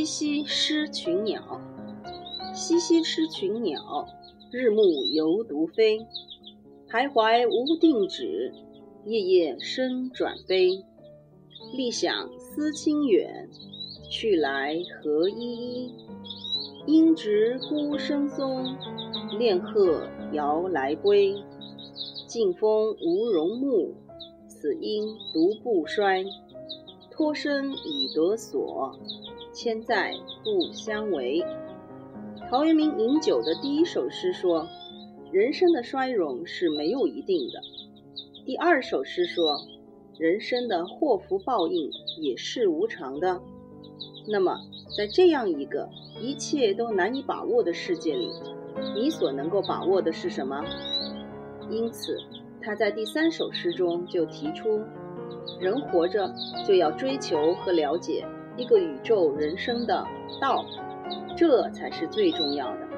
西溪失群鸟，西溪失群鸟，日暮犹独飞。徘徊无定止，夜夜声转悲。历想思亲远，去来何依依。应值孤声松，恋鹤遥来归。劲风无容木，此音独不衰。托身以得所，千载不相违。陶渊明饮酒的第一首诗说：“人生的衰荣是没有一定的。”第二首诗说：“人生的祸福报应也是无常的。”那么，在这样一个一切都难以把握的世界里，你所能够把握的是什么？因此，他在第三首诗中就提出。人活着就要追求和了解一个宇宙人生的道，这才是最重要的。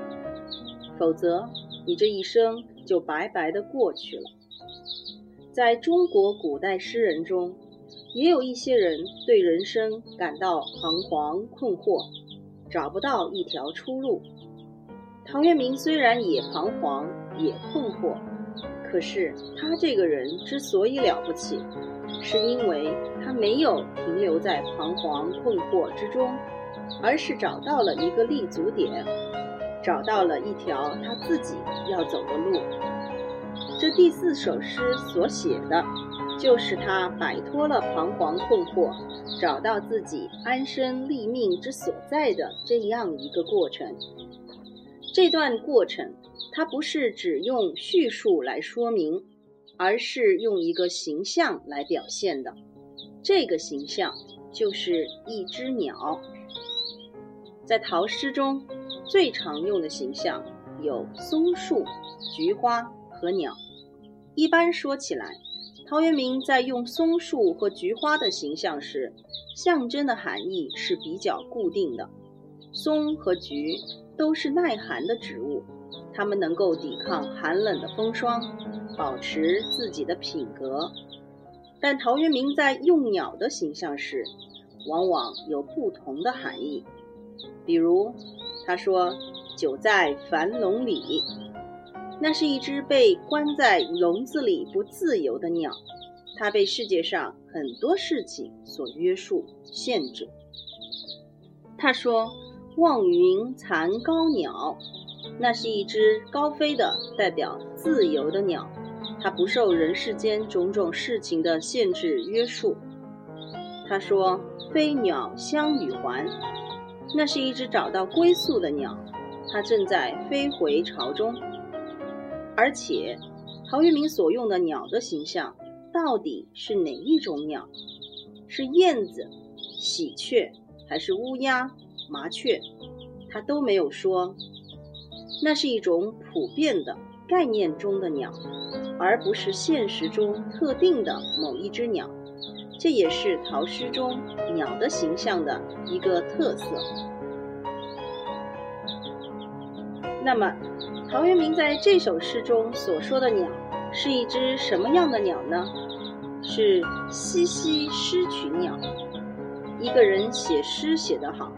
否则，你这一生就白白的过去了。在中国古代诗人中，也有一些人对人生感到彷徨困惑，找不到一条出路。陶渊明虽然也彷徨也困惑，可是他这个人之所以了不起。是因为他没有停留在彷徨困惑之中，而是找到了一个立足点，找到了一条他自己要走的路。这第四首诗所写的，就是他摆脱了彷徨困惑，找到自己安身立命之所在的这样一个过程。这段过程，它不是只用叙述来说明。而是用一个形象来表现的，这个形象就是一只鸟。在陶诗中，最常用的形象有松树、菊花和鸟。一般说起来，陶渊明在用松树和菊花的形象时，象征的含义是比较固定的。松和菊都是耐寒的植物。他们能够抵抗寒冷的风霜，保持自己的品格。但陶渊明在用鸟的形象时，往往有不同的含义。比如，他说：“久在樊笼里”，那是一只被关在笼子里不自由的鸟，它被世界上很多事情所约束、限制。他说：“望云残高鸟”。那是一只高飞的、代表自由的鸟，它不受人世间种种事情的限制约束。他说：“飞鸟相与还。”那是一只找到归宿的鸟，它正在飞回巢中。而且，陶渊明所用的鸟的形象到底是哪一种鸟？是燕子、喜鹊，还是乌鸦、麻雀？他都没有说。那是一种普遍的概念中的鸟，而不是现实中特定的某一只鸟。这也是陶诗中鸟的形象的一个特色。那么，陶渊明在这首诗中所说的鸟是一只什么样的鸟呢？是西溪诗群鸟。一个人写诗写得好。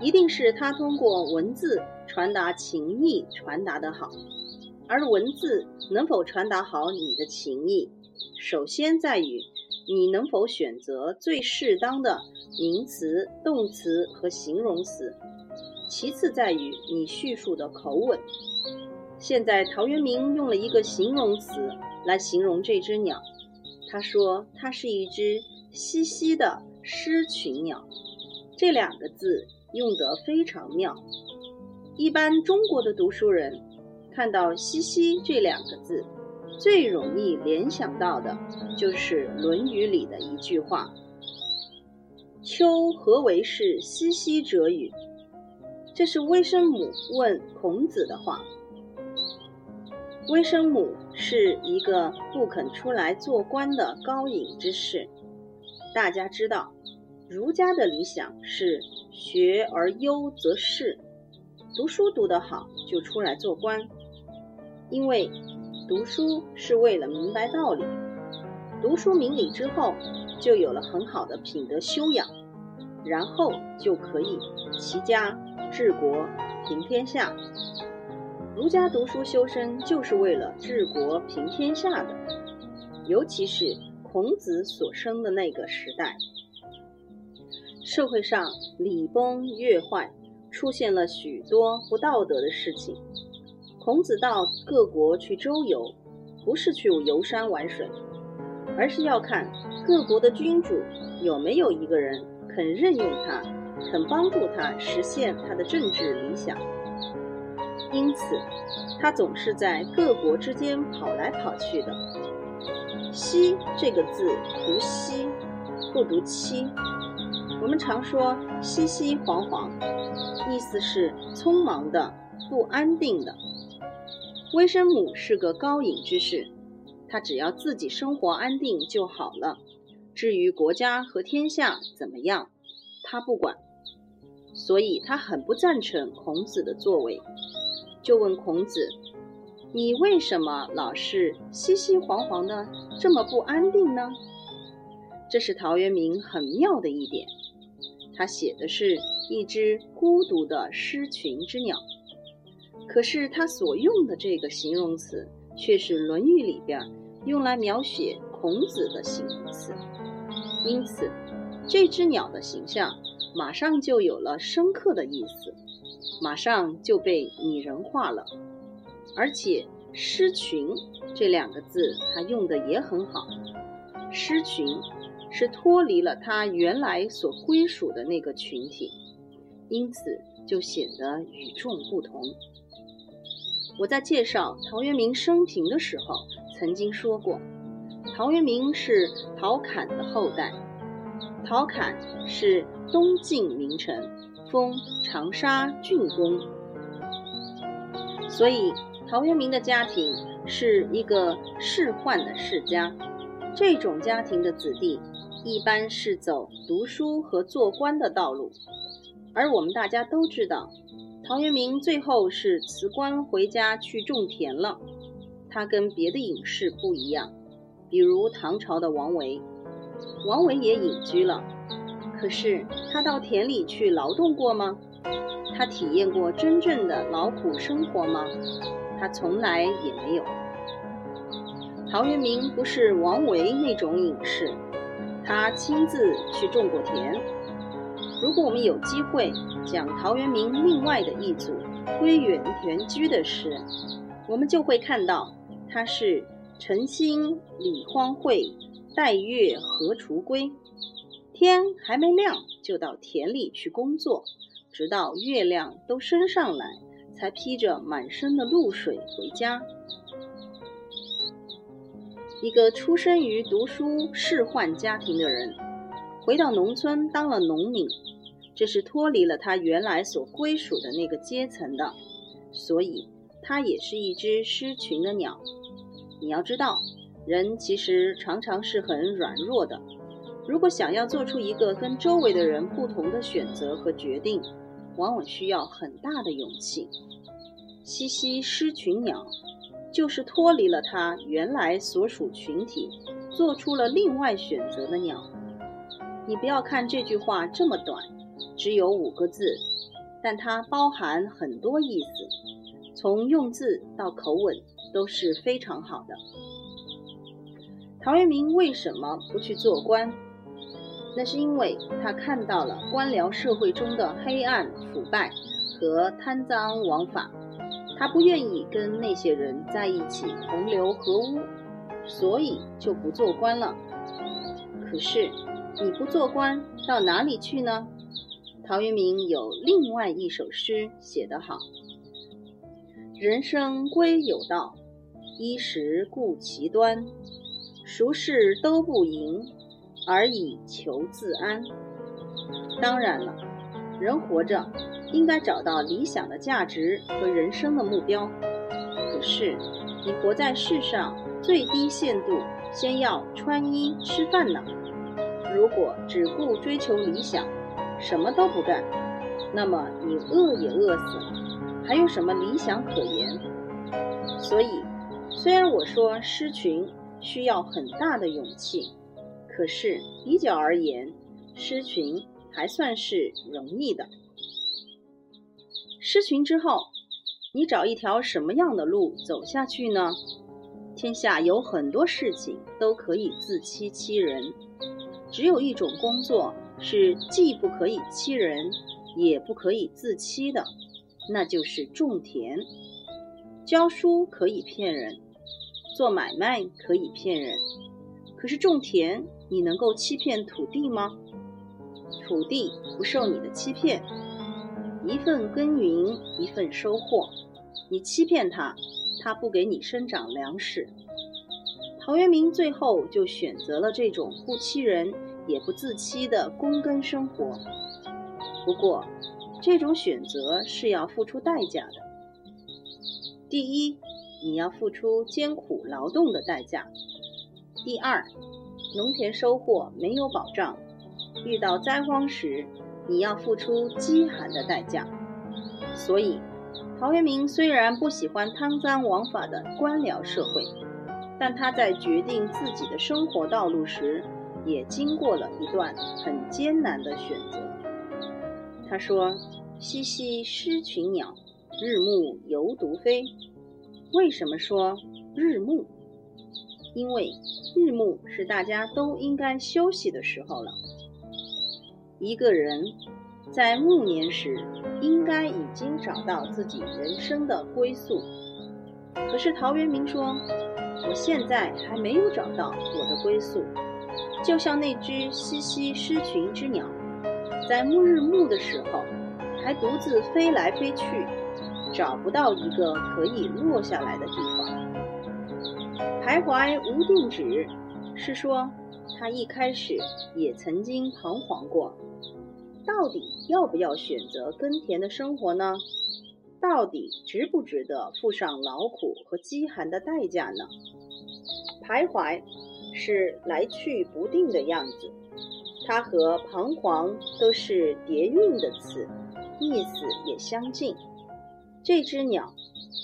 一定是他通过文字传达情意传达得好，而文字能否传达好你的情意，首先在于你能否选择最适当的名词、动词和形容词，其次在于你叙述的口吻。现在陶渊明用了一个形容词来形容这只鸟，他说它是一只嬉嬉的狮群鸟，这两个字。用得非常妙。一般中国的读书人看到“西西”这两个字，最容易联想到的就是《论语》里的一句话：“秋何为是西西者与？”这是微生母问孔子的话。微生母是一个不肯出来做官的高隐之士。大家知道。儒家的理想是学而优则仕，读书读得好就出来做官，因为读书是为了明白道理，读书明理之后就有了很好的品德修养，然后就可以齐家治国平天下。儒家读书修身就是为了治国平天下的，尤其是孔子所生的那个时代，社会上礼崩乐坏，出现了许多不道德的事情。孔子到各国去周游，不是去游山玩水，而是要看各国的君主有没有一个人肯任用他，肯帮助他实现他的政治理想。因此，他总是在各国之间跑来跑去的。西这个字读西，不读七。我们常说熙熙惶惶，意思是匆忙的、不安定的。微生母是个高隐之士，他只要自己生活安定就好了。至于国家和天下怎么样，他不管。所以他很不赞成孔子的作为。就问孔子：“你为什么老是熙熙惶惶的，这么不安定呢？”这是陶渊明很妙的一点。他写的是一只孤独的失群之鸟，可是他所用的这个形容词却是《论语》里边用来描写孔子的形容词，因此这只鸟的形象马上就有了深刻的意思。马上就被拟人化了，而且“失群”这两个字，他用的也很好。失群是脱离了他原来所归属的那个群体，因此就显得与众不同。我在介绍陶渊明生平的时候，曾经说过，陶渊明是陶侃的后代，陶侃是东晋名臣。封长沙郡公，所以陶渊明的家庭是一个仕宦的世家。这种家庭的子弟一般是走读书和做官的道路，而我们大家都知道，陶渊明最后是辞官回家去种田了。他跟别的隐士不一样，比如唐朝的王维，王维也隐居了。可是他到田里去劳动过吗？他体验过真正的劳苦生活吗？他从来也没有。陶渊明不是王维那种隐士，他亲自去种过田。如果我们有机会讲陶渊明另外的一组归园田居的诗，我们就会看到他是晨兴理荒秽，待月荷锄归。天还没亮，就到田里去工作，直到月亮都升上来，才披着满身的露水回家。一个出生于读书仕宦家庭的人，回到农村当了农民，这是脱离了他原来所归属的那个阶层的，所以他也是一只失群的鸟。你要知道，人其实常常是很软弱的。如果想要做出一个跟周围的人不同的选择和决定，往往需要很大的勇气。西西失群鸟，就是脱离了它原来所属群体，做出了另外选择的鸟。你不要看这句话这么短，只有五个字，但它包含很多意思，从用字到口吻都是非常好的。陶渊明为什么不去做官？那是因为他看到了官僚社会中的黑暗、腐败和贪赃枉法，他不愿意跟那些人在一起同流合污，所以就不做官了。可是你不做官到哪里去呢？陶渊明有另外一首诗写得好：“人生归有道，衣食固其端，俗事都不迎。”而以求自安。当然了，人活着应该找到理想的价值和人生的目标。可是，你活在世上，最低限度先要穿衣吃饭呢。如果只顾追求理想，什么都不干，那么你饿也饿死了，还有什么理想可言？所以，虽然我说狮群需要很大的勇气。可是比较而言，狮群还算是容易的。失群之后，你找一条什么样的路走下去呢？天下有很多事情都可以自欺欺人，只有一种工作是既不可以欺人，也不可以自欺的，那就是种田。教书可以骗人，做买卖可以骗人，可是种田，你能够欺骗土地吗？土地不受你的欺骗，一份耕耘一份收获，你欺骗它。他不给你生长粮食，陶渊明最后就选择了这种不欺人也不自欺的躬耕生活。不过，这种选择是要付出代价的。第一，你要付出艰苦劳动的代价；第二，农田收获没有保障，遇到灾荒时，你要付出饥寒的代价。所以。陶渊明虽然不喜欢贪赃枉法的官僚社会，但他在决定自己的生活道路时，也经过了一段很艰难的选择。他说：“西溪失群鸟，日暮犹独飞。”为什么说日暮？因为日暮是大家都应该休息的时候了。一个人。在暮年时，应该已经找到自己人生的归宿。可是陶渊明说：“我现在还没有找到我的归宿，就像那只西溪失群之鸟，在暮日暮的时候，还独自飞来飞去，找不到一个可以落下来的地方。徘徊无定止，是说他一开始也曾经彷徨过。”到底要不要选择耕田的生活呢？到底值不值得付上劳苦和饥寒的代价呢？徘徊是来去不定的样子，它和彷徨都是叠韵的词，意思也相近。这只鸟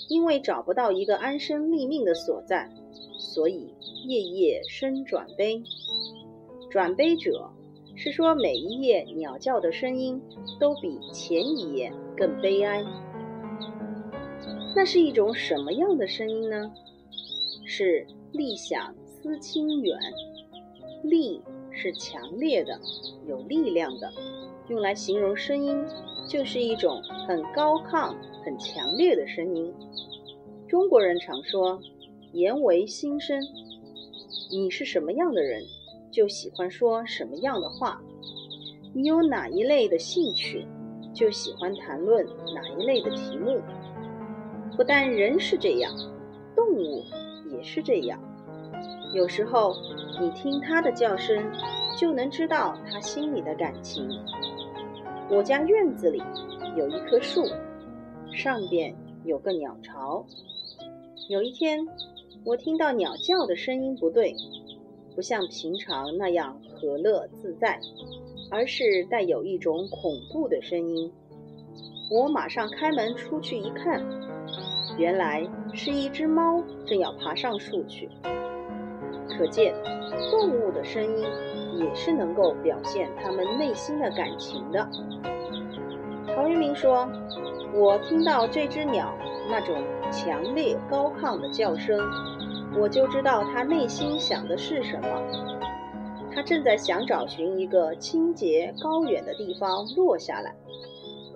因为找不到一个安身立命的所在，所以夜夜生转悲。转悲者。是说每一夜鸟叫的声音都比前一夜更悲哀。那是一种什么样的声音呢？是力想思亲远。力是强烈的、有力量的，用来形容声音，就是一种很高亢、很强烈的声音。中国人常说“言为心声”，你是什么样的人？就喜欢说什么样的话，你有哪一类的兴趣，就喜欢谈论哪一类的题目。不但人是这样，动物也是这样。有时候你听它的叫声，就能知道它心里的感情。我家院子里有一棵树，上边有个鸟巢。有一天，我听到鸟叫的声音不对。不像平常那样和乐自在，而是带有一种恐怖的声音。我马上开门出去一看，原来是一只猫正要爬上树去。可见，动物的声音也是能够表现他们内心的感情的。陶渊明说：“我听到这只鸟那种强烈高亢的叫声。”我就知道他内心想的是什么。他正在想找寻一个清洁高远的地方落下来，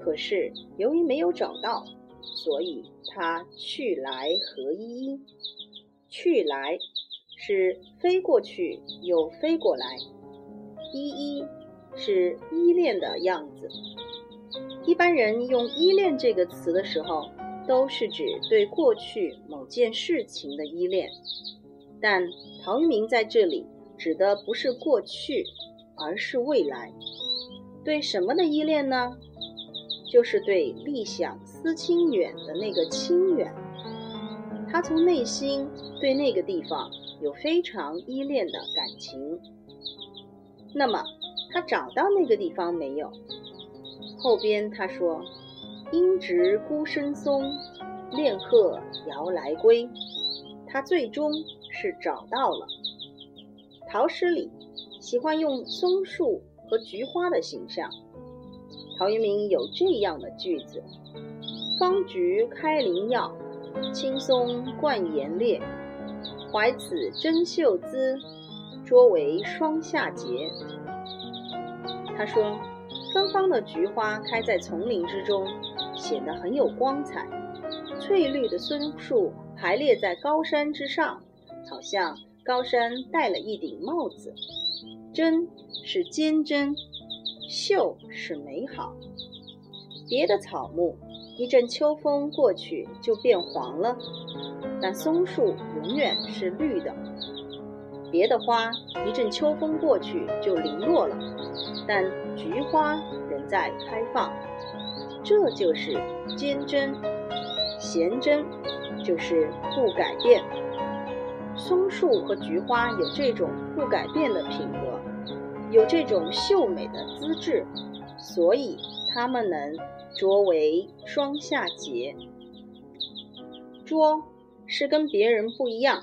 可是由于没有找到，所以他去来合一一。去来是飞过去又飞过来，依依是依恋的样子。一般人用依恋这个词的时候。都是指对过去某件事情的依恋，但陶渊明在这里指的不是过去，而是未来。对什么的依恋呢？就是对立想思亲远的那个亲远。他从内心对那个地方有非常依恋的感情。那么他找到那个地方没有？后边他说。鹰直孤身松，恋鹤遥来归。他最终是找到了。陶诗里喜欢用松树和菊花的形象。陶渊明有这样的句子：“芳菊开林药，青松冠岩裂。怀此真秀姿，捉为双夏节。”他说，芬芳的菊花开在丛林之中，显得很有光彩。翠绿的松树排列在高山之上，好像高山戴了一顶帽子。真是坚贞，秀是美好。别的草木一阵秋风过去就变黄了，但松树永远是绿的。别的花一阵秋风过去就零落了，但菊花仍在开放。这就是坚贞，贤贞就是不改变。松树和菊花有这种不改变的品格，有这种秀美的资质，所以它们能捉为双下节。捉是跟别人不一样。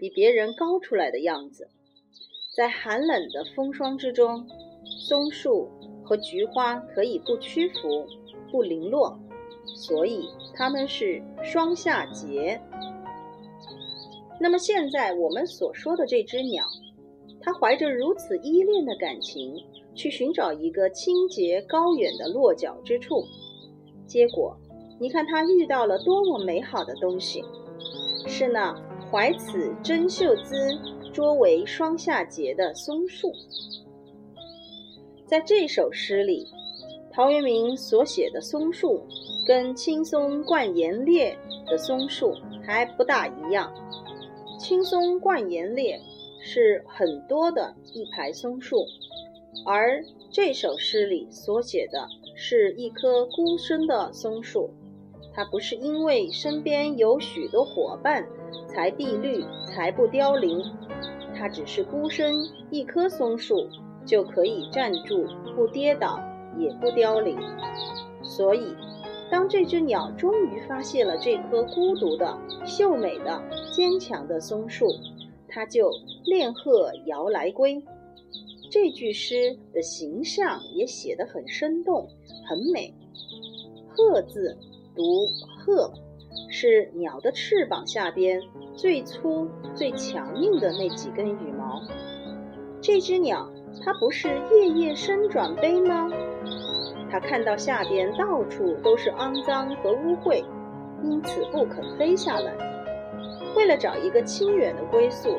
比别人高出来的样子，在寒冷的风霜之中，松树和菊花可以不屈服、不零落，所以它们是双夏节。那么现在我们所说的这只鸟，它怀着如此依恋的感情，去寻找一个清洁高远的落脚之处，结果，你看它遇到了多么美好的东西，是那。怀此真秀姿，捉为双下节的松树。在这首诗里，陶渊明所写的松树，跟青松冠岩列的松树还不大一样。青松冠岩列是很多的一排松树，而这首诗里所写的是一棵孤身的松树。它不是因为身边有许多伙伴才碧绿才不凋零，它只是孤身一棵松树就可以站住不跌倒也不凋零。所以，当这只鸟终于发现了这棵孤独的、秀美的、坚强的松树，它就恋鹤摇来归。这句诗的形象也写得很生动、很美。鹤字。读鹤，是鸟的翅膀下边最粗、最强硬的那几根羽毛。这只鸟，它不是夜夜伸转背吗？它看到下边到处都是肮脏和污秽，因此不肯飞下来。为了找一个清远的归宿，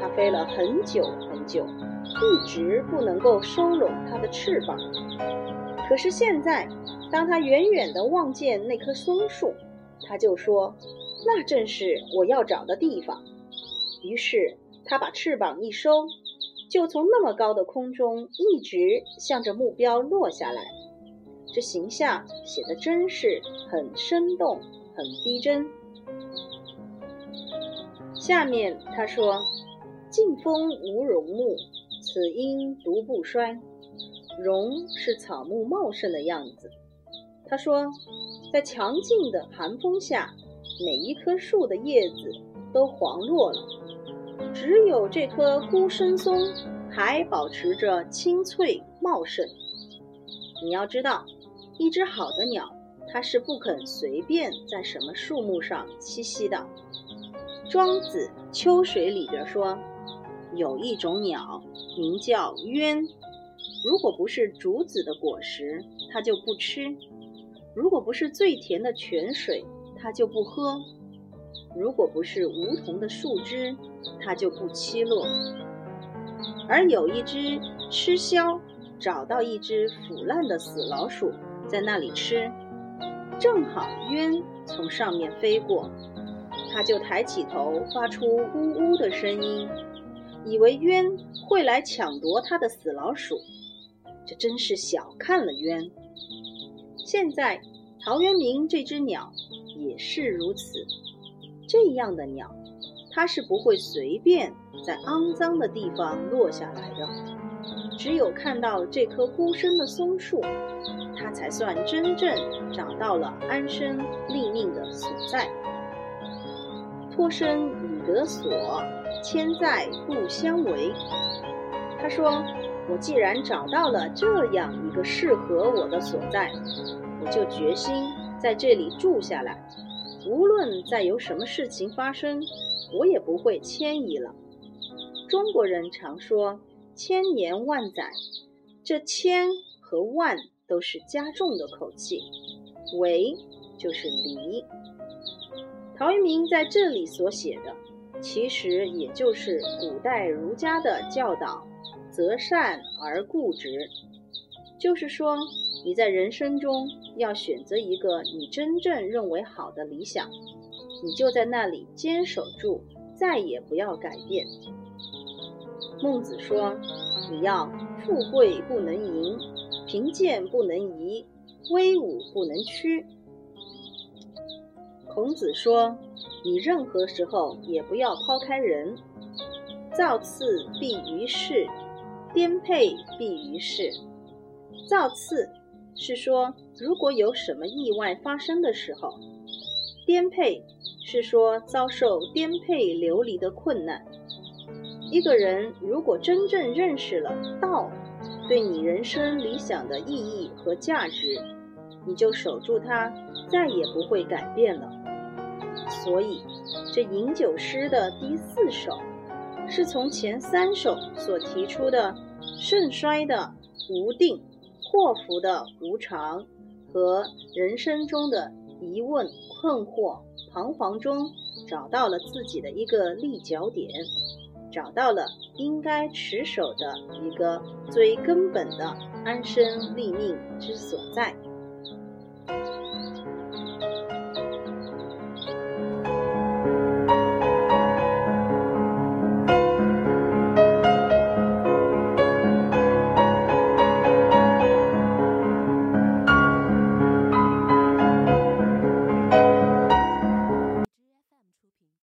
它飞了很久很久，一直不能够收拢它的翅膀。可是现在。当它远远地望见那棵松树，他就说：“那正是我要找的地方。”于是他把翅膀一收，就从那么高的空中一直向着目标落下来。这形象写的真是很生动，很逼真。下面他说：“劲风无荣木，此阴独不衰。荣是草木茂盛的样子。”他说，在强劲的寒风下，每一棵树的叶子都黄落了，只有这棵孤身松还保持着青翠茂盛。你要知道，一只好的鸟，它是不肯随便在什么树木上栖息的。庄子《秋水》里边说，有一种鸟名叫鸢，如果不是竹子的果实，它就不吃。如果不是最甜的泉水，它就不喝；如果不是梧桐的树枝，它就不栖落。而有一只吃枭找到一只腐烂的死老鼠，在那里吃，正好鸢从上面飞过，它就抬起头，发出呜呜的声音，以为鸢会来抢夺它的死老鼠。这真是小看了鸢。现在，陶渊明这只鸟也是如此。这样的鸟，它是不会随便在肮脏的地方落下来的。只有看到这棵孤身的松树，它才算真正找到了安身立命的所在。托身以得所，千载不相违。他说：“我既然找到了这样一个适合我的所在，我就决心在这里住下来。无论再有什么事情发生，我也不会迁移了。中国人常说“千年万载”，这“千”和“万”都是加重的口气，“为”就是离。陶渊明在这里所写的，其实也就是古代儒家的教导：“择善而固执”，就是说。你在人生中要选择一个你真正认为好的理想，你就在那里坚守住，再也不要改变。孟子说：“你要富贵不能淫，贫贱不能移，威武不能屈。”孔子说：“你任何时候也不要抛开人，造次必于世，颠沛必于世。造次。”是说，如果有什么意外发生的时候，颠沛是说遭受颠沛流离的困难。一个人如果真正认识了道对你人生理想的意义和价值，你就守住它，再也不会改变了。所以，这饮酒诗的第四首，是从前三首所提出的盛衰的无定。祸福的无常和人生中的疑问、困惑、彷徨中，找到了自己的一个立脚点，找到了应该持守的一个最根本的安身立命之所在。